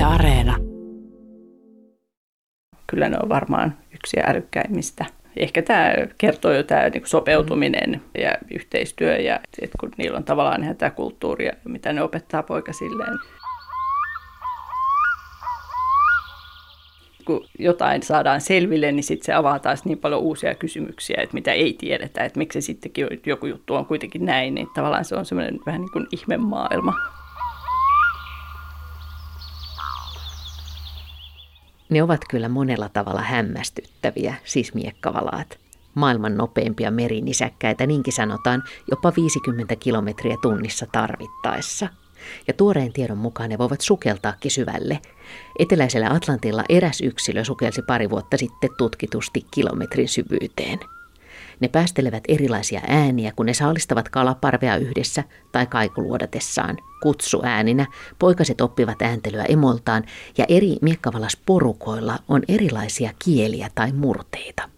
Yle Areena. Kyllä ne on varmaan yksi älykkäimmistä. Ehkä tämä kertoo jo tämä niin sopeutuminen ja yhteistyö ja että kun niillä on tavallaan ihan tämä kulttuuri ja mitä ne opettaa poikasilleen. kun jotain saadaan selville, niin sitten se avaa taas niin paljon uusia kysymyksiä, että mitä ei tiedetä, että miksi sittenkin joku juttu on kuitenkin näin, niin tavallaan se on semmoinen vähän niin kuin ihmemaailma. Ne ovat kyllä monella tavalla hämmästyttäviä, siis miekkavalaat. Maailman nopeimpia merinisäkkäitä, niinkin sanotaan, jopa 50 kilometriä tunnissa tarvittaessa – ja tuoreen tiedon mukaan ne voivat sukeltaakin syvälle. Eteläisellä Atlantilla eräs yksilö sukelsi pari vuotta sitten tutkitusti kilometrin syvyyteen. Ne päästelevät erilaisia ääniä, kun ne saalistavat kalaparvea yhdessä tai kaikuluodatessaan. Kutsuääninä poikaset oppivat ääntelyä emoltaan ja eri miekkavallasporukoilla on erilaisia kieliä tai murteita.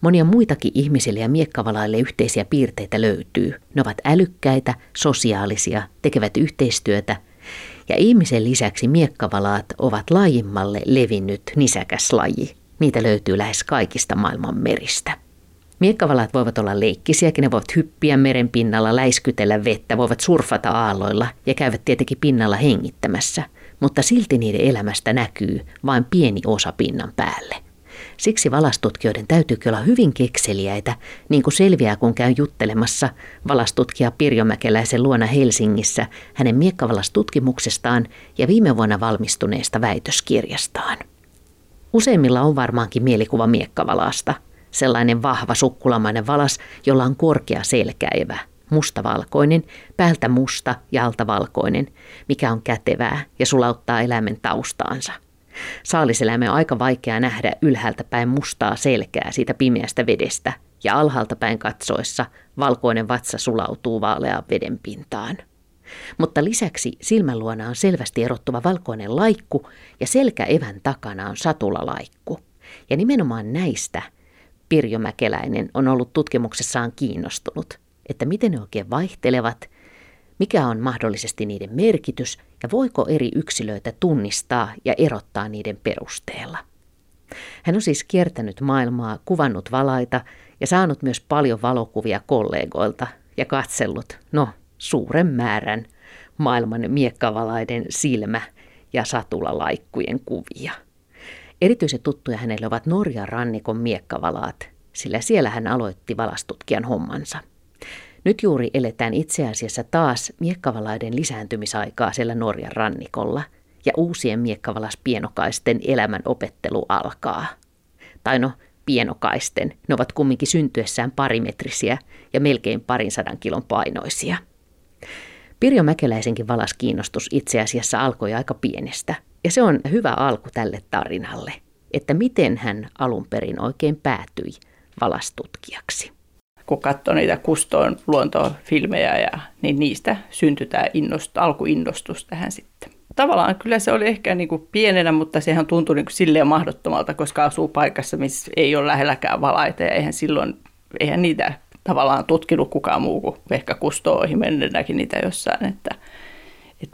Monia muitakin ihmisille ja miekkavalaille yhteisiä piirteitä löytyy. Ne ovat älykkäitä, sosiaalisia, tekevät yhteistyötä ja ihmisen lisäksi miekkavalaat ovat laajimmalle levinnyt nisäkäs laji. Niitä löytyy lähes kaikista maailman meristä. Miekkavalaat voivat olla leikkisiäkin, ne voivat hyppiä meren pinnalla, läiskytellä vettä, voivat surfata aalloilla ja käyvät tietenkin pinnalla hengittämässä, mutta silti niiden elämästä näkyy vain pieni osa pinnan päälle. Siksi valastutkijoiden täytyy olla hyvin kekseliäitä, niin kuin selviää kun käy juttelemassa valastutkija Pirjo Mäkeläisen luona Helsingissä hänen miekkavalastutkimuksestaan ja viime vuonna valmistuneesta väitöskirjastaan. Useimmilla on varmaankin mielikuva miekkavalasta, sellainen vahva sukkulamainen valas, jolla on korkea selkäivä, mustavalkoinen, päältä musta ja alta valkoinen, mikä on kätevää ja sulauttaa eläimen taustaansa. Saaliseläimen on aika vaikea nähdä ylhäältä päin mustaa selkää siitä pimeästä vedestä, ja alhaalta päin katsoessa valkoinen vatsa sulautuu vaaleaan veden pintaan. Mutta lisäksi silmän luona on selvästi erottuva valkoinen laikku ja selkäevän takana on satulalaikku. Ja nimenomaan näistä Pirjo Mäkeläinen on ollut tutkimuksessaan kiinnostunut, että miten ne oikein vaihtelevat mikä on mahdollisesti niiden merkitys ja voiko eri yksilöitä tunnistaa ja erottaa niiden perusteella. Hän on siis kiertänyt maailmaa, kuvannut valaita ja saanut myös paljon valokuvia kollegoilta ja katsellut, no, suuren määrän maailman miekkavalaiden silmä- ja satulalaikkujen kuvia. Erityisen tuttuja hänelle ovat Norjan rannikon miekkavalaat, sillä siellä hän aloitti valastutkijan hommansa – nyt juuri eletään itse asiassa taas miekkavalaiden lisääntymisaikaa siellä Norjan rannikolla ja uusien miekkavalaspienokaisten elämän opettelu alkaa. Tai no, pienokaisten, ne ovat kumminkin syntyessään parimetrisiä ja melkein parin sadan kilon painoisia. Pirjo Mäkeläisenkin valaskiinnostus itse asiassa alkoi aika pienestä, ja se on hyvä alku tälle tarinalle, että miten hän alun perin oikein päätyi valastutkijaksi kun katsoo niitä Kustoon luontofilmejä, ja, niin niistä syntyi tämä innost, alkuinnostus tähän sitten. Tavallaan kyllä se oli ehkä niin kuin pienenä, mutta sehän tuntui niin kuin silleen mahdottomalta, koska asuu paikassa, missä ei ole lähelläkään valaita, ja eihän silloin, eihän niitä tavallaan tutkinut kukaan muu kuin ehkä Kusto ohi menneenäkin niitä jossain. Että, et,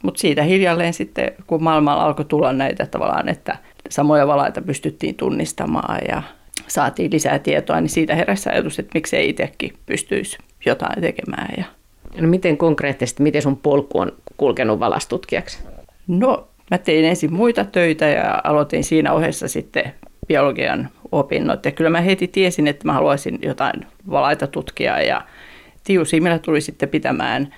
mutta siitä hiljalleen sitten, kun maailmalla alkoi tulla näitä tavallaan, että samoja valaita pystyttiin tunnistamaan ja saatiin lisää tietoa, niin siitä heräsi ajatus, että miksei itsekin pystyisi jotain tekemään. Ja... No miten konkreettisesti, miten sun polku on kulkenut valastutkijaksi? No mä tein ensin muita töitä ja aloitin siinä ohessa sitten biologian opinnot. Ja kyllä mä heti tiesin, että mä haluaisin jotain valaita tutkia ja Tiu Similä tuli sitten pitämään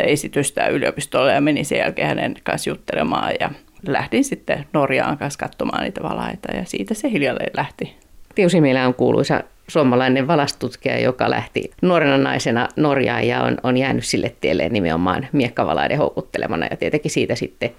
esitystä yliopistolle ja menin sen jälkeen hänen kanssa juttelemaan ja lähdin sitten Norjaan kanssa katsomaan niitä valaita ja siitä se hiljalleen lähti. Tiusimilä on kuuluisa suomalainen valastutkija, joka lähti nuorena naisena Norjaan ja on, on jäänyt sille tielle nimenomaan miekkavalaiden houkuttelemana. Ja tietenkin siitä sitten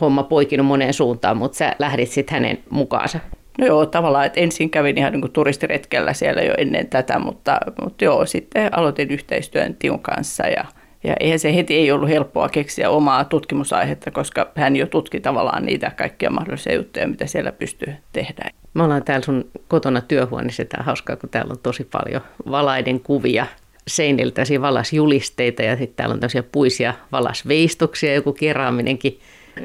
homma poikinut moneen suuntaan, mutta sä lähdit sitten hänen mukaansa. No joo, tavallaan, että ensin kävin ihan niin kuin turistiretkellä siellä jo ennen tätä, mutta, mutta joo, sitten aloitin yhteistyön Tiun kanssa ja – ja eihän se heti ei ollut helppoa keksiä omaa tutkimusaihetta, koska hän jo tutki tavallaan niitä kaikkia mahdollisia juttuja, mitä siellä pystyy tehdä. Me ollaan täällä sun kotona työhuoneessa. Tämä on hauskaa, kun täällä on tosi paljon valaiden kuvia seinillä tällaisia valasjulisteita ja sitten täällä on tällaisia puisia valasveistuksia, joku keraaminenkin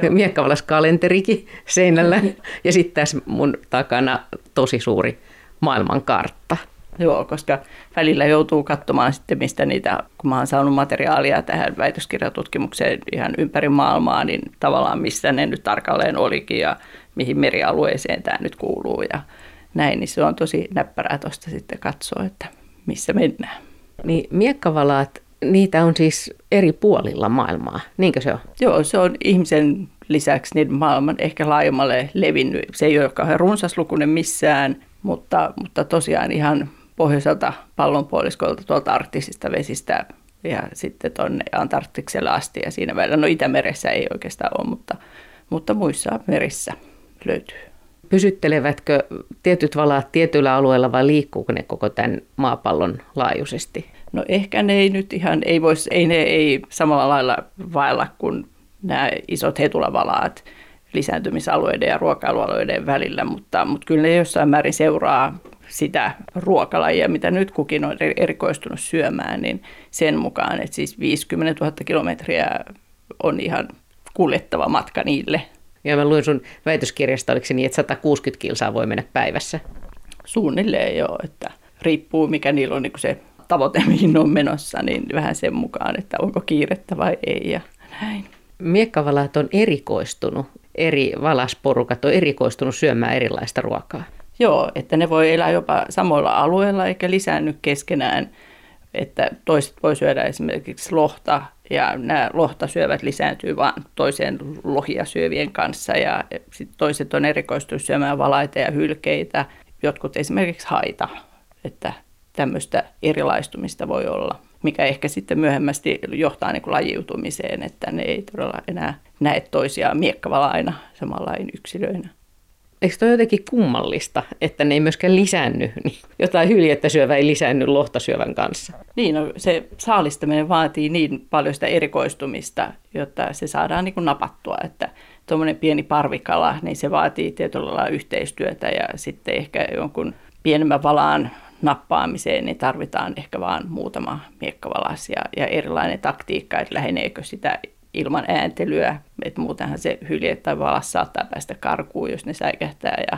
Miekkavalas kalenterikin seinällä ja sitten tässä mun takana tosi suuri maailmankartta. Joo, koska välillä joutuu katsomaan sitten, mistä niitä, kun mä oon saanut materiaalia tähän väitöskirjatutkimukseen ihan ympäri maailmaa, niin tavallaan missä ne nyt tarkalleen olikin ja mihin merialueeseen tämä nyt kuuluu ja näin, niin se on tosi näppärää tuosta sitten katsoa, että missä mennään. Niin miekkavalaat, niitä on siis eri puolilla maailmaa, niinkö se on? Joo, se on ihmisen lisäksi niin maailman ehkä laajemmalle levinnyt. Se ei ole kauhean runsaslukuinen missään, mutta, mutta tosiaan ihan pohjoiselta pallonpuoliskolta tuolta arktisista vesistä ja sitten tuonne Antarktikselle asti ja siinä välillä. No Itämeressä ei oikeastaan ole, mutta, mutta muissa merissä löytyy. Pysyttelevätkö tietyt valaat tietyillä alueilla vai liikkuuko ne koko tämän maapallon laajuisesti? No ehkä ne ei nyt ihan, ei, vois, ei ne ei samalla lailla vaella kuin nämä isot hetulavalaat lisääntymisalueiden ja ruokailualueiden välillä, mutta, mutta kyllä ne jossain määrin seuraa sitä ruokalajia, mitä nyt kukin on erikoistunut syömään, niin sen mukaan, että siis 50 000 kilometriä on ihan kuljettava matka niille. Ja mä luin sun väitöskirjasta, oliko se niin, että 160 kilsaa voi mennä päivässä? Suunnilleen joo, että riippuu mikä niillä on niin se tavoite, mihin on menossa, niin vähän sen mukaan, että onko kiirettä vai ei ja näin. Miekkavalaat on erikoistunut, eri valasporukat on erikoistunut syömään erilaista ruokaa. Joo, että ne voi elää jopa samoilla alueilla eikä lisäänny keskenään. Että toiset voi syödä esimerkiksi lohta ja nämä lohta syövät lisääntyy vain toisen lohia syövien kanssa ja sit toiset on erikoistunut syömään valaita ja hylkeitä, jotkut esimerkiksi haita, että tämmöistä erilaistumista voi olla, mikä ehkä sitten myöhemmästi johtaa niin kuin lajiutumiseen, että ne ei todella enää näe toisiaan miekkavalaina samanlain yksilöinä. Eikö toi jotenkin kummallista, että ne ei myöskään lisäänny? Niin jotain hyljettä syövä ei lisäänny lohtasyövän kanssa. Niin, no, se saalistaminen vaatii niin paljon sitä erikoistumista, jotta se saadaan niin kuin napattua, että tuommoinen pieni parvikala, niin se vaatii tietyllä lailla yhteistyötä ja sitten ehkä jonkun pienemmän valaan nappaamiseen, niin tarvitaan ehkä vain muutama miekkavalas ja, ja erilainen taktiikka, että läheneekö sitä ilman ääntelyä, että muutenhan se hylje tai valas saattaa päästä karkuun, jos ne säikähtää ja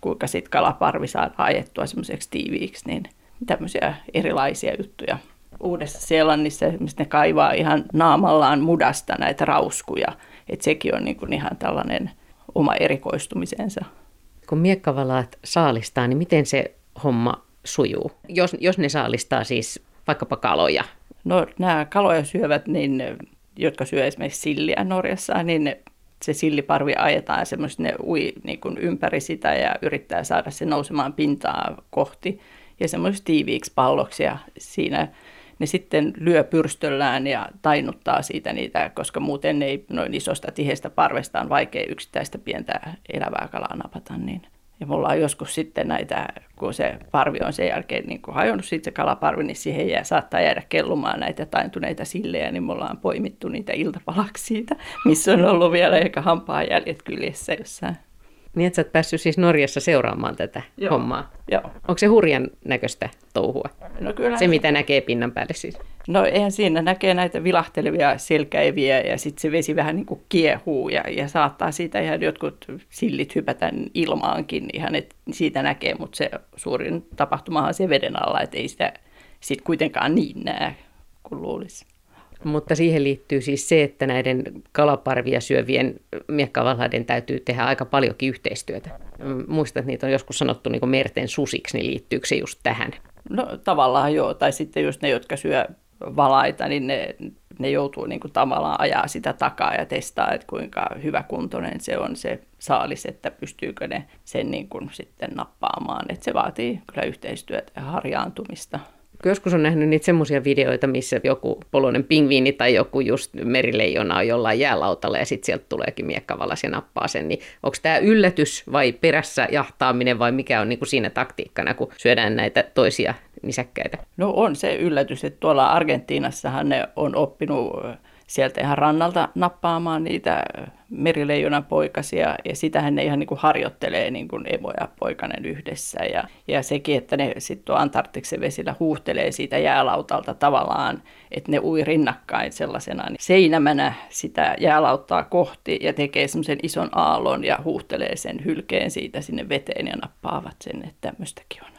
kuinka sitten kalaparvi saadaan ajettua semmoiseksi tiiviiksi, niin tämmöisiä erilaisia juttuja. Uudessa Seelannissa ne kaivaa ihan naamallaan mudasta näitä rauskuja, että sekin on niin kuin ihan tällainen oma erikoistumisensa. Kun miekkavalaat saalistaa, niin miten se homma sujuu? Jos, jos ne saalistaa siis vaikkapa kaloja. No nämä kaloja syövät, niin jotka syö esimerkiksi silliä Norjassa, niin ne, se silliparvi ajetaan semmoisesti, ne ui niin kuin ympäri sitä ja yrittää saada se nousemaan pintaa kohti. Ja semmoisesti tiiviiksi palloksi ja siinä ne sitten lyö pyrstöllään ja tainuttaa siitä niitä, koska muuten ei noin isosta tihestä parvesta on vaikea yksittäistä pientä elävää kalaa napata, niin ja mulla on joskus sitten näitä, kun se parvi on sen jälkeen niin kuin hajonnut sitten se kalaparvi, niin siihen jää, saattaa jäädä kellumaan näitä taintuneita sillejä, niin mulla on poimittu niitä iltapalaksi siitä, missä on ollut vielä ehkä hampaa jäljet kyljessä jossain. Niin, että sä oot päässyt siis Norjassa seuraamaan tätä Joo. hommaa. Joo. Onko se hurjan näköistä touhua? No kyllä. Se, mitä näkee pinnan päälle siis. No eihän siinä näkee näitä vilahtelevia selkäiviä ja sitten se vesi vähän niin kuin kiehuu ja, ja saattaa siitä ihan jotkut sillit hypätä ilmaankin ihan, että siitä näkee, mutta se suurin tapahtumahan on se veden alla, että ei sitä sitten kuitenkaan niin näe kuin luulisi. Mutta siihen liittyy siis se, että näiden kalaparvia syövien miekkavalaiden täytyy tehdä aika paljonkin yhteistyötä. Muistat, että niitä on joskus sanottu niin kuin merten susiksi, niin liittyykö se just tähän? No tavallaan joo, tai sitten just ne, jotka syö valaita, niin ne, ne joutuu niin kuin tavallaan ajaa sitä takaa ja testaa, että kuinka hyväkuntoinen se on se saalis, että pystyykö ne sen niin kuin sitten nappaamaan. Että se vaatii kyllä yhteistyötä ja harjaantumista. Joskus on nähnyt niitä semmoisia videoita, missä joku poloinen pingviini tai joku just merileijona on jollain jäälautalla ja sitten sieltä tuleekin miekkavalas ja nappaa sen. Niin onko tämä yllätys vai perässä jahtaaminen vai mikä on niinku siinä taktiikkana, kun syödään näitä toisia nisäkkäitä? No on se yllätys, että tuolla Argentiinassahan ne on oppinut sieltä ihan rannalta nappaamaan niitä merileijonan poikasia ja sitähän ne ihan niin kuin harjoittelee niin kuin emo ja poikanen yhdessä. Ja, ja sekin, että ne sitten Antarktiksen vesillä huuhtelee siitä jäälautalta tavallaan, että ne ui rinnakkain sellaisena niin seinämänä sitä jäälauttaa kohti ja tekee semmoisen ison aallon ja huuhtelee sen hylkeen siitä sinne veteen ja nappaavat sen, että tämmöistäkin on.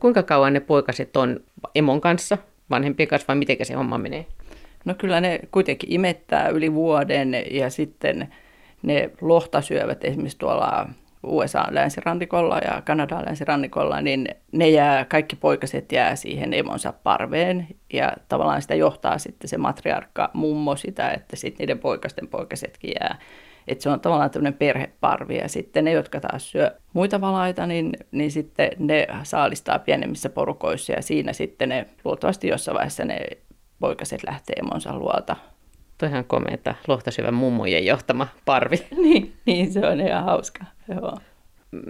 Kuinka kauan ne poikaset on emon kanssa, vanhempien kanssa vai miten se homma menee? No kyllä ne kuitenkin imettää yli vuoden ja sitten ne lohta syövät esimerkiksi tuolla USA länsirannikolla ja Kanadan länsirannikolla, niin ne jää, kaikki poikaset jää siihen emonsa parveen ja tavallaan sitä johtaa sitten se matriarkka mummo sitä, että sitten niiden poikasten poikasetkin jää. Että se on tavallaan tämmöinen perheparvi ja sitten ne, jotka taas syö muita valaita, niin, niin sitten ne saalistaa pienemmissä porukoissa ja siinä sitten ne luultavasti jossain vaiheessa ne poikaset lähtee emonsa luolta. Toihan komeeta lohtasyvän mummojen johtama parvi. niin, niin, se on ihan hauska. Joo.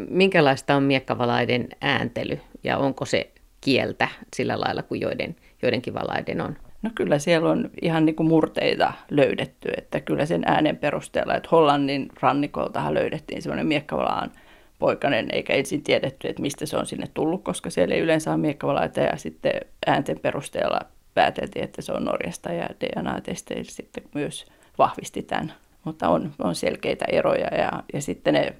Minkälaista on miekkavalaiden ääntely ja onko se kieltä sillä lailla kuin joiden, joidenkin valaiden on? No kyllä siellä on ihan niin kuin murteita löydetty, että kyllä sen äänen perusteella, että Hollannin rannikoltahan löydettiin semmoinen miekkavalaan poikainen, eikä ensin tiedetty, että mistä se on sinne tullut, koska siellä ei yleensä ole miekkavalaita ja sitten äänten perusteella pääteltiin, että se on Norjasta ja DNA-testeillä sitten myös vahvisti tämän. Mutta on, on selkeitä eroja ja, ja sitten ne,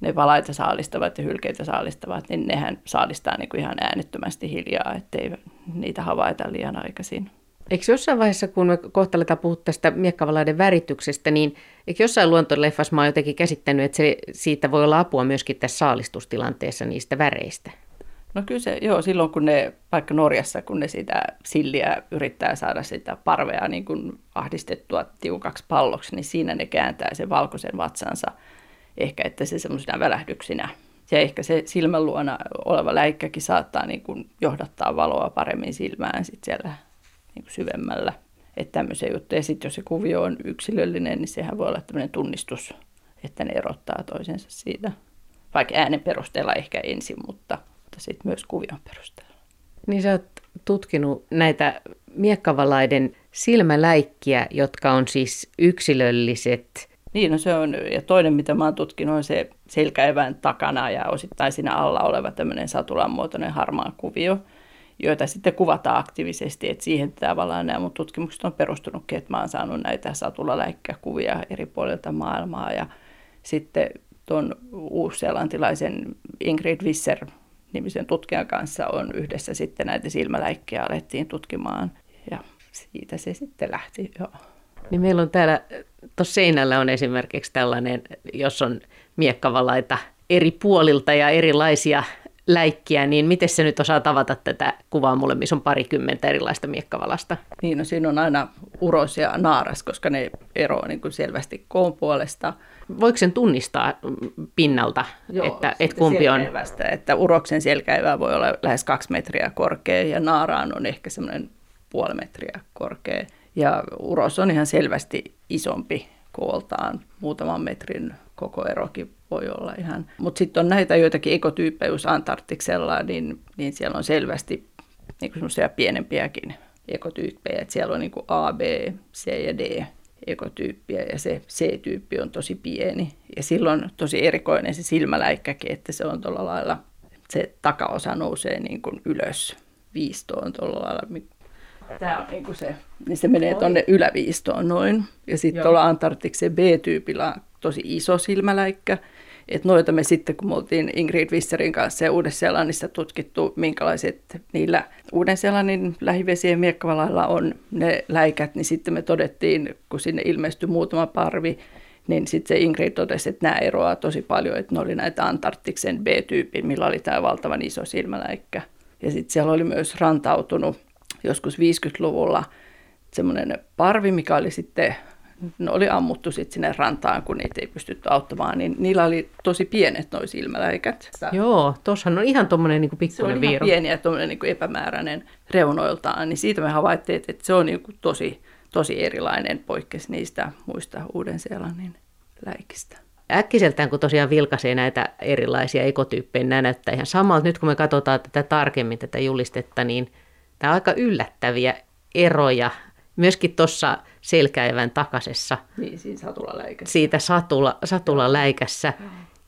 ne valaita saalistavat ja hylkeitä saalistavat, niin nehän saalistaa niin kuin ihan äänettömästi hiljaa, ettei niitä havaita liian aikaisin. Eikö jossain vaiheessa, kun me kohta aletaan puhua tästä miekkavalaiden värityksestä, niin eikö jossain luontoleffassa mä oon jotenkin käsittänyt, että se, siitä voi olla apua myöskin tässä saalistustilanteessa niistä väreistä? No kyllä se, joo, silloin kun ne, vaikka Norjassa, kun ne sitä silliä yrittää saada sitä parvea niin kuin ahdistettua tiukaksi palloksi, niin siinä ne kääntää sen valkoisen vatsansa, ehkä että se semmoisina välähdyksinä. Ja ehkä se silmän luona oleva läikkäkin saattaa niin kuin johdattaa valoa paremmin silmään sit siellä niin kuin syvemmällä. Että tämmöisiä juttuja. Ja sitten jos se kuvio on yksilöllinen, niin sehän voi olla tämmöinen tunnistus, että ne erottaa toisensa siitä. Vaikka äänen perusteella ehkä ensin, mutta mutta sitten myös kuvion perusteella. Niin sä oot tutkinut näitä miekkavalaiden silmäläikkiä, jotka on siis yksilölliset. Niin, no se on, ja toinen mitä mä oon tutkinut on se selkäevän takana ja osittain siinä alla oleva tämmöinen satulan muotoinen harmaa kuvio, joita sitten kuvataan aktiivisesti, että siihen tavallaan nämä mun tutkimukset on perustunutkin, että mä oon saanut näitä satulaläikkäkuvia eri puolilta maailmaa ja sitten tuon uusseelantilaisen Ingrid Visser nimisen tutkijan kanssa on yhdessä sitten näitä silmäläikkejä alettiin tutkimaan ja siitä se sitten lähti. Joo. Niin meillä on täällä, tuossa seinällä on esimerkiksi tällainen, jos on miekkavalaita eri puolilta ja erilaisia läikkiä, niin miten se nyt osaa tavata tätä kuvaa mulle, missä on parikymmentä erilaista miekkavalasta? Niin, no siinä on aina uros ja naaras, koska ne eroavat niin kuin selvästi koon puolesta. Voiko sen tunnistaa pinnalta, Joo, että, että kumpi on? Että uroksen selkäivä voi olla lähes kaksi metriä korkea ja naaraan on ehkä semmoinen puoli metriä korkea. Ja uros on ihan selvästi isompi kooltaan, muutaman metrin koko erokin voi olla ihan. Mutta sitten on näitä joitakin ekotyyppejä, jos Antarktiksella, niin, niin siellä on selvästi niin semmoisia pienempiäkin ekotyyppejä. Et siellä on niin kuin A, B, C ja D ekotyyppiä ja se C-tyyppi on tosi pieni. Ja silloin tosi erikoinen se silmäläikkäkin, että se on tuolla lailla, se takaosa nousee niin kuin ylös viistoon tuolla lailla. Tämä on niin kuin se, niin se menee tuonne yläviistoon noin. Ja sitten tuolla Antarktiksen B-tyypillä on tosi iso silmäläikkä. Että noita me sitten, kun me oltiin Ingrid Visserin kanssa ja Uuden-Seelannissa tutkittu, minkälaiset niillä Uuden-Seelannin lähivesien miekkavalailla on ne läikät, niin sitten me todettiin, kun sinne ilmestyi muutama parvi, niin sitten se Ingrid totesi, että nämä eroaa tosi paljon, että ne oli näitä Antarktiksen B-tyyppi, millä oli tämä valtavan iso silmäläikkä. Ja sitten siellä oli myös rantautunut joskus 50-luvulla semmoinen parvi, mikä oli sitten ne oli ammuttu sitten sinne rantaan, kun niitä ei pystytty auttamaan, niin niillä oli tosi pienet nuo silmäläikät. Joo, tuossahan on ihan tuommoinen niin pikkuinen viiru. Se on ihan pieni ja tuommoinen niin epämääräinen reunoiltaan, niin siitä me havaittiin, että se on niin kuin tosi, tosi erilainen poikkeus niistä muista Uuden-Seelannin läikistä. Äkkiseltään, kun tosiaan vilkaisee näitä erilaisia ekotyyppejä, nämä näyttää ihan samalta. Nyt kun me katsotaan tätä tarkemmin, tätä julistetta, niin tämä on aika yllättäviä eroja. Myöskin tuossa selkäevän takasessa. Niin, siinä satulaläikässä. Siitä satula, satulaläikässä,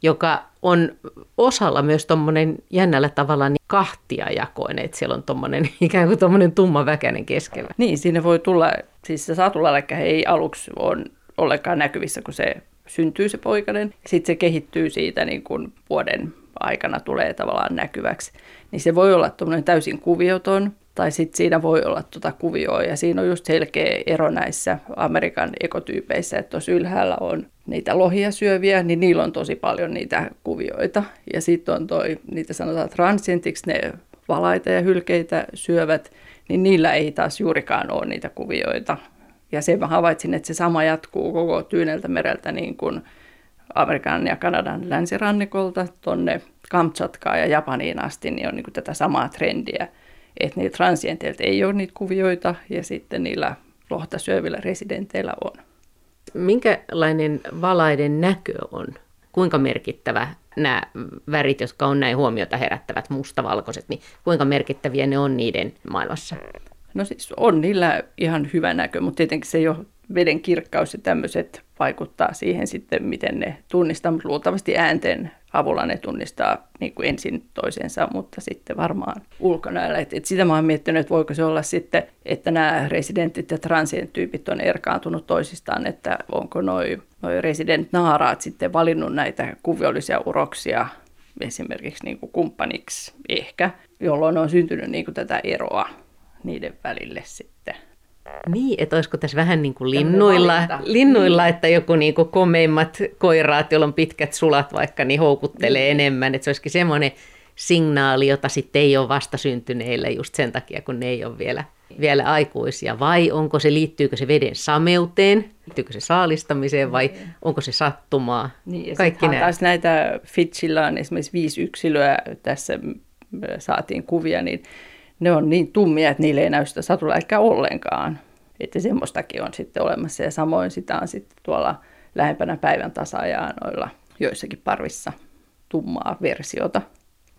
joka on osalla myös tuommoinen jännällä tavalla niin kahtiajakoinen, että siellä on tommonen, ikään kuin tuommoinen tumma väkäinen keskellä. Niin, siinä voi tulla, siis se satulaläikkä ei aluksi ole ollenkaan näkyvissä, kun se syntyy se poikainen. Sitten se kehittyy siitä niin kuin vuoden aikana tulee tavallaan näkyväksi. Niin se voi olla täysin kuvioton, tai sitten siinä voi olla tuota kuvioa, ja siinä on just selkeä ero näissä Amerikan ekotyypeissä, että tuossa ylhäällä on niitä lohia syöviä, niin niillä on tosi paljon niitä kuvioita. Ja sitten on toi, niitä sanotaan transientiksi, ne valaita ja hylkeitä syövät, niin niillä ei taas juurikaan ole niitä kuvioita. Ja sen mä havaitsin, että se sama jatkuu koko Tyyneltä mereltä niin kuin Amerikan ja Kanadan länsirannikolta tuonne Kamchatkaan ja Japaniin asti, niin on niin kuin tätä samaa trendiä, että niillä transienteiltä ei ole niitä kuvioita ja sitten niillä lohta syövillä residenteillä on. Minkälainen valaiden näkö on? Kuinka merkittävä nämä värit, jotka on näin huomiota herättävät, mustavalkoiset, niin kuinka merkittäviä ne on niiden maailmassa? No siis on niillä ihan hyvä näkö, mutta tietenkin se jo veden kirkkaus ja tämmöiset vaikuttaa siihen sitten, miten ne tunnistaa, mutta luultavasti äänten avulla ne tunnistaa niin kuin ensin toisensa, mutta sitten varmaan ulkonäöllä. Et, et sitä mä oon miettinyt, että voiko se olla sitten, että nämä residentit ja transient tyypit on erkaantunut toisistaan, että onko noi, noi resident naaraat sitten valinnut näitä kuviollisia uroksia esimerkiksi niin kuin kumppaniksi ehkä, jolloin on syntynyt niin kuin tätä eroa niiden välille sitten. Niin, että olisiko tässä vähän niin kuin linnuilla, linnuilla niin. että joku niin kuin komeimmat koiraat, joilla on pitkät sulat vaikka, niin houkuttelee niin. enemmän. Että se olisikin semmoinen signaali, jota sitten ei ole vastasyntyneille just sen takia, kun ne ei ole vielä, vielä aikuisia. Vai onko se, liittyykö se veden sameuteen, liittyykö se saalistamiseen vai niin. onko se sattumaa? Niin, ja Kaikki nämä. taas näitä Fitchillä on esimerkiksi viisi yksilöä, tässä saatiin kuvia, niin ne on niin tummia, että niille ei näy sitä satuläikkää ollenkaan. Että semmoistakin on sitten olemassa ja samoin sitä on sitten tuolla lähempänä päivän tasaajaa noilla joissakin parvissa tummaa versiota.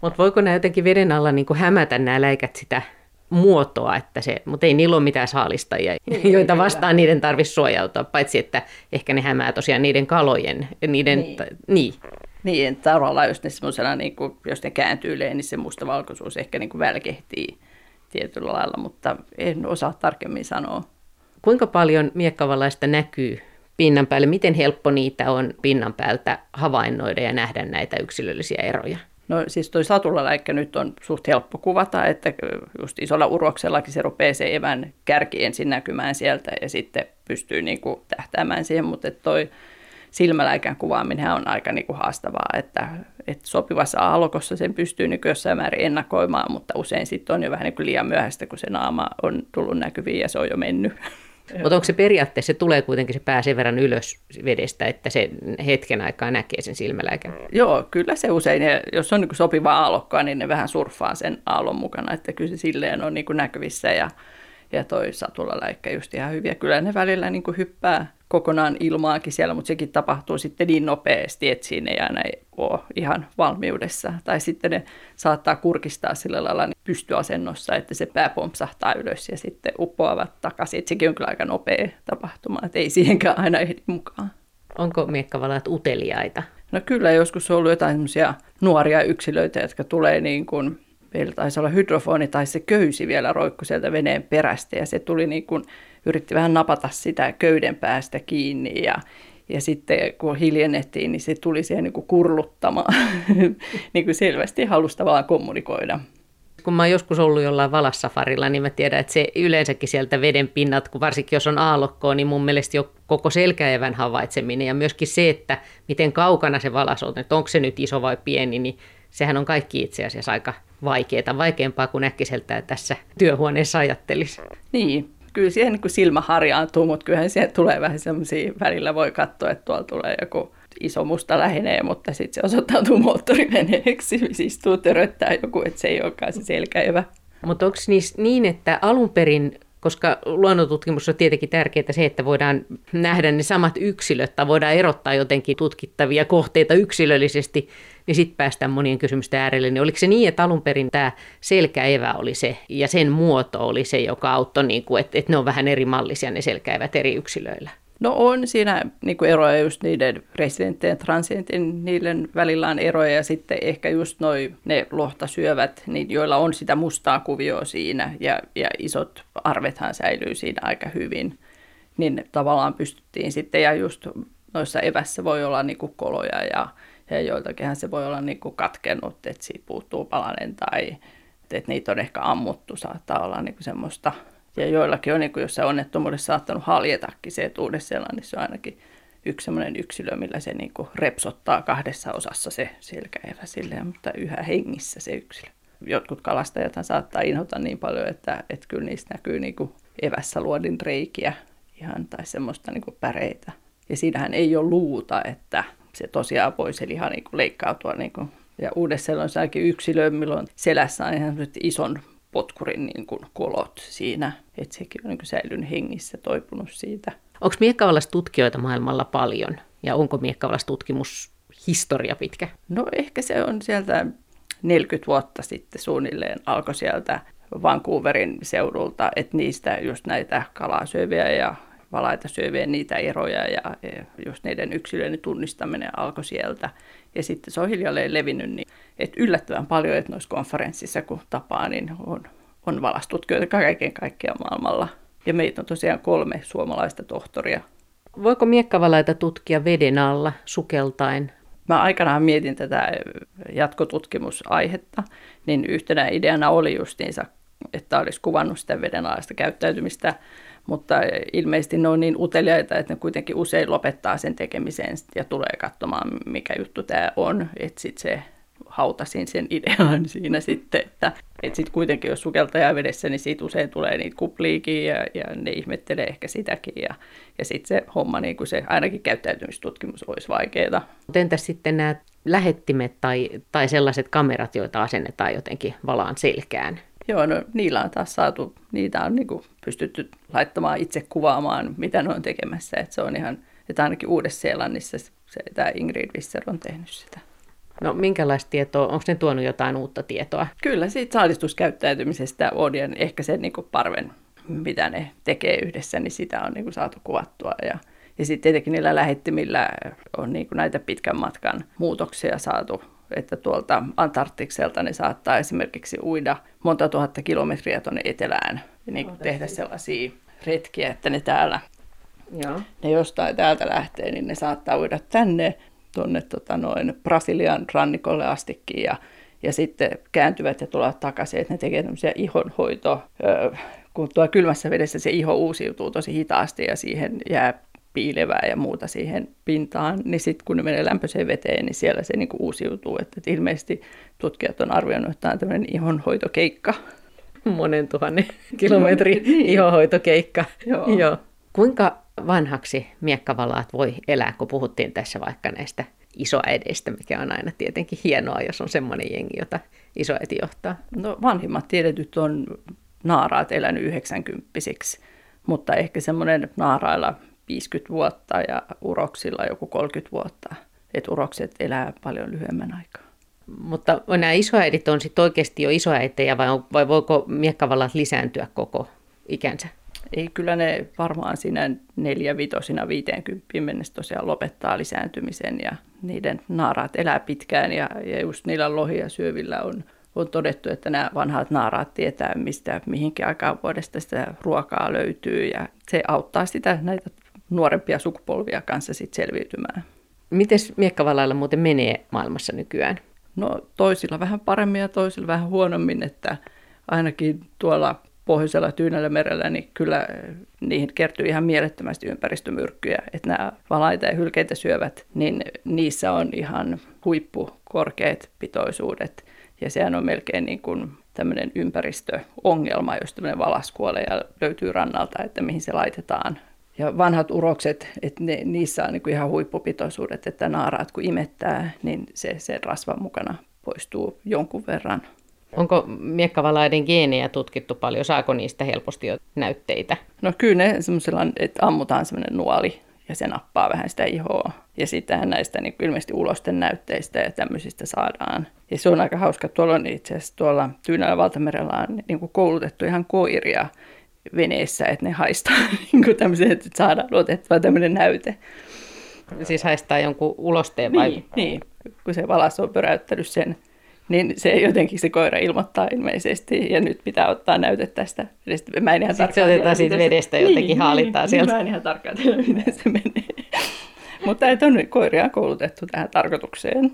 Mutta voiko nämä jotenkin veden alla niin hämätä nämä läikät sitä muotoa, että se, mutta ei niillä ole mitään saalistajia, niin, joita vastaan kyllä. niiden tarvitsisi suojautua, paitsi että ehkä ne hämää tosiaan niiden kalojen, niiden, niin. T- niin. Niin, tavallaan jos ne semmoisena, niin kuin, jos ne kääntyy niin se mustavalkoisuus ehkä niin kuin välkehtii tietyllä lailla, mutta en osaa tarkemmin sanoa. Kuinka paljon miekkavalaista näkyy pinnan päälle? Miten helppo niitä on pinnan päältä havainnoida ja nähdä näitä yksilöllisiä eroja? No siis toi satulaläikkä nyt on suht helppo kuvata, että just isolla uroksellakin se rupeaa se evän kärki ensin näkymään sieltä ja sitten pystyy niin kuin tähtäämään siihen, mutta toi silmäläikän kuvaaminen on aika niin kuin haastavaa, että, että sopivassa aallokossa sen pystyy niin jossain määrin ennakoimaan, mutta usein sitten on jo vähän niin kuin liian myöhäistä, kun se naama on tullut näkyviin ja se on jo mennyt. Mutta onko se periaatteessa, se tulee kuitenkin se pää sen verran ylös vedestä, että se hetken aikaa näkee sen silmäläikän? Joo, kyllä se usein, ja jos on niin sopiva aallokkoa, niin ne vähän surffaa sen aallon mukana, että kyllä se silleen on niin näkyvissä ja, ja toi satulaläikkä just ihan hyviä. Kyllä ne välillä niin hyppää kokonaan ilmaakin siellä, mutta sekin tapahtuu sitten niin nopeasti, että siinä ei aina ole ihan valmiudessa. Tai sitten ne saattaa kurkistaa sillä lailla niin pystyasennossa, että se pää pompsahtaa ylös ja sitten uppoavat takaisin. Että sekin on kyllä aika nopea tapahtuma, että ei siihenkään aina ehdi mukaan. Onko miekkavalat uteliaita? No kyllä, joskus on ollut jotain nuoria yksilöitä, jotka tulee niin kuin meillä taisi olla hydrofoni tai se köysi vielä roikku sieltä veneen perästä ja se tuli niin kuin, yritti vähän napata sitä köyden päästä kiinni ja, ja sitten kun hiljennettiin, niin se tuli siihen niin kuin kurluttamaan, niin kuin selvästi halusta vaan kommunikoida. Kun mä oon joskus ollut jollain valassafarilla, niin mä tiedän, että se yleensäkin sieltä veden pinnat, kun varsinkin jos on aallokkoa, niin mun mielestä jo koko selkäevän havaitseminen ja myöskin se, että miten kaukana se valas on, että onko se nyt iso vai pieni, niin sehän on kaikki itse asiassa aika vaikeaa, vaikeampaa kuin äkkiseltään tässä työhuoneessa ajattelisi. Niin, kyllä siihen niin silmä harjaantuu, mutta kyllähän siihen tulee vähän semmoisia, välillä voi katsoa, että tuolla tulee joku iso musta lähenee, mutta sitten se osoittautuu moottoriveneeksi, siis istuu töröttää joku, että se ei olekaan se selkäevä. Mutta onko niin, että alun perin koska luonnontutkimus on tietenkin tärkeää se, että voidaan nähdä ne samat yksilöt tai voidaan erottaa jotenkin tutkittavia kohteita yksilöllisesti, niin sitten päästään monien kysymysten äärelle. Niin oliko se niin, että alun perin tämä selkäevä oli se ja sen muoto oli se, joka auttoi, niin kuin, että, että ne on vähän eri mallisia ne selkäevät eri yksilöillä? No on siinä niin kuin eroja just niiden residenttien ja transientin, niiden välillä on eroja ja sitten ehkä just noi, ne lohtasyövät, niin joilla on sitä mustaa kuvioa siinä ja, ja isot arvethan säilyy siinä aika hyvin, niin tavallaan pystyttiin sitten ja just noissa evässä voi olla niin kuin koloja ja, ja joiltakinhan se voi olla niin kuin katkennut, että siitä puuttuu palanen tai että niitä on ehkä ammuttu, saattaa olla niin kuin semmoista ja joillakin on, niin kuin, jos se onnettomuudessa saattanut haljetakin se etuudessa niin se on ainakin yksi sellainen yksilö, millä se niin kuin repsottaa kahdessa osassa se selkäevä silleen, mutta yhä hengissä se yksilö. Jotkut kalastajat saattaa inhota niin paljon, että, että kyllä niistä näkyy niin kuin evässä luodin reikiä ihan, tai semmoista niin kuin päreitä. Ja siinähän ei ole luuta, että se tosiaan voi se liha niin kuin leikkautua. Niin kuin. Ja uudessa on yksilö, milloin selässä on ihan ison potkurin niin kuin kolot siinä, että sekin on niin kuin säilynyt hengissä, toipunut siitä. Onko miekkavallas tutkijoita maailmalla paljon ja onko miekkavallas tutkimus historia pitkä? No ehkä se on sieltä 40 vuotta sitten suunnilleen alkoi sieltä Vancouverin seudulta, että niistä just näitä kalasyöviä ja valaita syöviä niitä eroja ja just niiden yksilöiden tunnistaminen alkoi sieltä. Ja sitten se on hiljalleen levinnyt niin, että yllättävän paljon, että noissa konferenssissa kun tapaa, niin on, on valastutkijoita kaiken kaikkiaan maailmalla. Ja meitä on tosiaan kolme suomalaista tohtoria. Voiko miekkavalaita tutkia veden alla sukeltain? Mä aikanaan mietin tätä jatkotutkimusaihetta, niin yhtenä ideana oli justiinsa, että olisi kuvannut sitä vedenalaista käyttäytymistä mutta ilmeisesti ne on niin uteliaita, että ne kuitenkin usein lopettaa sen tekemisen ja tulee katsomaan, mikä juttu tämä on. Että sitten se hautasin sen idean siinä sitten, että, että sitten kuitenkin jos sukeltaja vedessä, niin siitä usein tulee niitä kupliikin ja, ja ne ihmettelee ehkä sitäkin. Ja, ja sitten se homma, niin kuin se ainakin käyttäytymistutkimus olisi vaikeaa. Mutta entäs sitten nämä lähettimet tai, tai sellaiset kamerat, joita asennetaan jotenkin valaan selkään? Joo, no niillä on taas saatu, niitä on niin pystytty laittamaan itse kuvaamaan, mitä ne on tekemässä. Että se on ihan, että ainakin Uudessa-Seelannissa se, tämä Ingrid Visser on tehnyt sitä. No minkälaista tietoa, onko ne tuonut jotain uutta tietoa? Kyllä, siitä saalistuskäyttäytymisestä on ja ehkä sen niin parven, mitä ne tekee yhdessä, niin sitä on niin saatu kuvattua. Ja, ja sitten tietenkin niillä lähettimillä on niin näitä pitkän matkan muutoksia saatu että tuolta Antarktikselta ne saattaa esimerkiksi uida monta tuhatta kilometriä tuonne etelään niin kuin tehdä sellaisia retkiä, että ne täällä, Joo. ne jostain täältä lähtee, niin ne saattaa uida tänne tuonne tota noin Brasilian rannikolle astikin ja, ja sitten kääntyvät ja tulevat takaisin, että ne tekevät tämmöisiä ihonhoito, kun tuo kylmässä vedessä se iho uusiutuu tosi hitaasti ja siihen jää piilevää ja muuta siihen pintaan, niin sitten kun ne menee lämpöiseen veteen, niin siellä se niin kuin uusiutuu. Että, että ilmeisesti tutkijat on arvioinut, että tämä on tämmöinen ihonhoitokeikka. Monen tuhannen kilometrin niin. ihonhoitokeikka. Joo. Joo. Kuinka vanhaksi miekkavalaat voi elää, kun puhuttiin tässä vaikka näistä isoäideistä, mikä on aina tietenkin hienoa, jos on semmoinen jengi, jota isoäiti johtaa? No vanhimmat tiedetyt on naaraat elänyt 90 mutta ehkä semmoinen naarailla 50 vuotta ja uroksilla joku 30 vuotta. Että urokset elää paljon lyhyemmän aikaa. Mutta nämä isoäidit on sitten oikeasti jo isoäitejä vai, vai voiko miekkavallat lisääntyä koko ikänsä? Ei, kyllä ne varmaan siinä neljä vitosina 50 mennessä tosiaan lopettaa lisääntymisen ja niiden naaraat elää pitkään ja, ja just niillä lohia syövillä on, on todettu, että nämä vanhat naaraat tietää, mistä mihinkin aikaan vuodesta sitä ruokaa löytyy ja se auttaa sitä näitä nuorempia sukupolvia kanssa sit selviytymään. Miten miekkavalailla muuten menee maailmassa nykyään? No toisilla vähän paremmin ja toisilla vähän huonommin, että ainakin tuolla pohjoisella Tyynellä merellä, niin kyllä niihin kertyy ihan mielettömästi ympäristömyrkkyjä. Että nämä valaita ja hylkeitä syövät, niin niissä on ihan huippukorkeat pitoisuudet. Ja sehän on melkein niin kuin tämmöinen ympäristöongelma, jos tämmöinen valas kuolee ja löytyy rannalta, että mihin se laitetaan ja vanhat urokset, että ne, niissä on niin ihan huippupitoisuudet, että naaraat kun imettää, niin se, se rasva mukana poistuu jonkun verran. Onko miekkavalaiden geenejä tutkittu paljon? Saako niistä helposti jo näytteitä? No kyllä ne semmoisella, että ammutaan semmoinen nuoli ja se nappaa vähän sitä ihoa. Ja sitten näistä niin ilmeisesti ulosten näytteistä ja tämmöisistä saadaan. Ja se on aika hauska. Tuolla on itse asiassa tuolla Tyynällä valtamerellä on niin koulutettu ihan koiria veneessä, että ne haistaa niin kuin tämmöisen, että saadaan luotettava tämmöinen näyte. Siis haistaa jonkun ulosteen vai? Niin, niin. kun se valas on pyräyttänyt sen niin se jotenkin se koira ilmoittaa ilmeisesti, ja nyt pitää ottaa näyte tästä vedestä. Mä en ihan Sitten se otetaan siitä vedestä jotenkin niin, haalittaa niin, sieltä. Mä en ihan tarkkaan tiedä, miten se menee. Mutta että on koiria koulutettu tähän tarkoitukseen.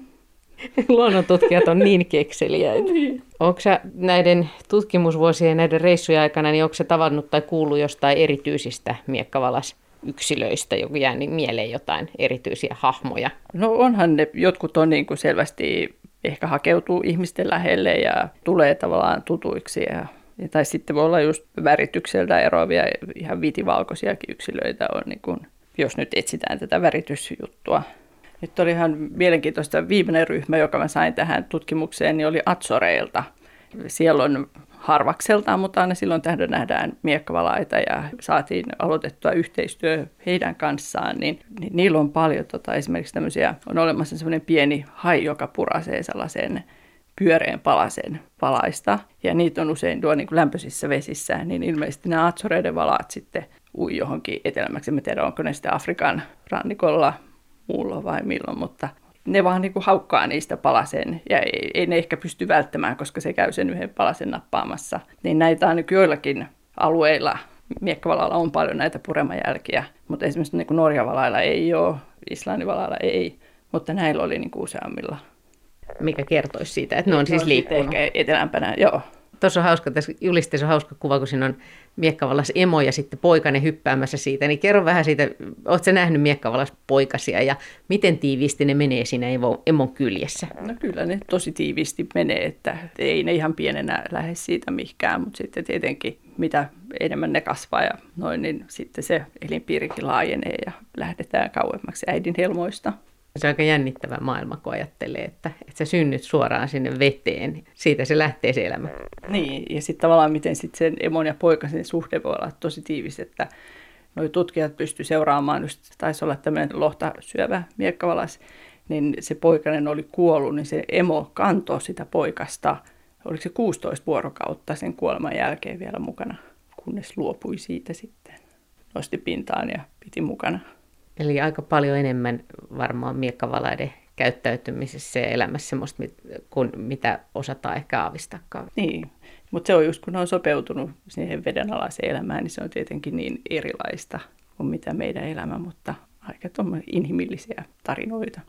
Luonnontutkijat on niin kekseliäitä. niin. Onko näiden tutkimusvuosien ja näiden reissujen aikana, niin onko se tavannut tai kuullut jostain erityisistä miekkavalas yksilöistä, joku jäänyt mieleen jotain erityisiä hahmoja? No onhan ne, jotkut on niin kuin selvästi ehkä hakeutuu ihmisten lähelle ja tulee tavallaan tutuiksi. Ja, ja tai sitten voi olla just väritykseltä eroavia ihan vitivalkoisiakin yksilöitä on, niin kun, jos nyt etsitään tätä väritysjuttua. Nyt oli ihan mielenkiintoista viimeinen ryhmä, joka mä sain tähän tutkimukseen, niin oli Atsoreilta. Siellä on harvakseltaan, mutta aina silloin tähdä nähdään miekkavalaita ja saatiin aloitettua yhteistyö heidän kanssaan, niin, niin niillä on paljon tota, esimerkiksi tämmöisiä, on olemassa semmoinen pieni hai, joka purasee sellaisen pyöreän palasen valaista, ja niitä on usein tuo niin kuin lämpöisissä vesissä, niin ilmeisesti nämä atsoreiden valaat sitten ui johonkin etelämäksi. En tiedä, onko ne sitten Afrikan rannikolla muulla vai milloin, mutta ne vaan niin kuin haukkaa niistä palasen ja ei, ei ne ehkä pysty välttämään, koska se käy sen yhden palasen nappaamassa. Niin näitä on joillakin alueilla, miekkavalalla on paljon näitä puremajälkiä, mutta esimerkiksi niin kuin Norjavalailla ei ole, Islannin ei, mutta näillä oli niin kuin useammilla. Mikä kertoisi siitä, että ne on siis liikkunut? Ehkä etelämpänä, joo. Tuossa on hauska, tässä julisteessa on hauska kuva, kun siinä on miekkavallas emo ja sitten poikainen hyppäämässä siitä. Niin kerro vähän siitä, oletko nähnyt miekkavallas poikasia ja miten tiiviisti ne menee siinä emon kyljessä? No kyllä ne tosi tiiviisti menee, että ei ne ihan pienenä lähde siitä mihinkään, mutta sitten tietenkin mitä enemmän ne kasvaa ja noin, niin sitten se elinpiirikin laajenee ja lähdetään kauemmaksi äidin helmoista. Se on aika jännittävä maailma, kun ajattelee, että, että sä synnyt suoraan sinne veteen. Siitä se lähtee se elämä. Niin, ja sitten tavallaan miten sit sen emon ja poikasen suhde voi olla tosi tiivis, että noi tutkijat pysty seuraamaan, just taisi olla tämmöinen lohta syövä miekkavalas, niin se poikainen oli kuollut, niin se emo kantoi sitä poikasta, oliko se 16 vuorokautta sen kuoleman jälkeen vielä mukana, kunnes luopui siitä sitten. Nosti pintaan ja piti mukana. Eli aika paljon enemmän varmaan miekkavalaiden käyttäytymisessä ja elämässä semmoista, kuin mitä osataan ehkä aavistakaan. Niin, mutta se on just kun on sopeutunut siihen vedenalaiseen elämään, niin se on tietenkin niin erilaista kuin mitä meidän elämä, mutta aika inhimillisiä tarinoita.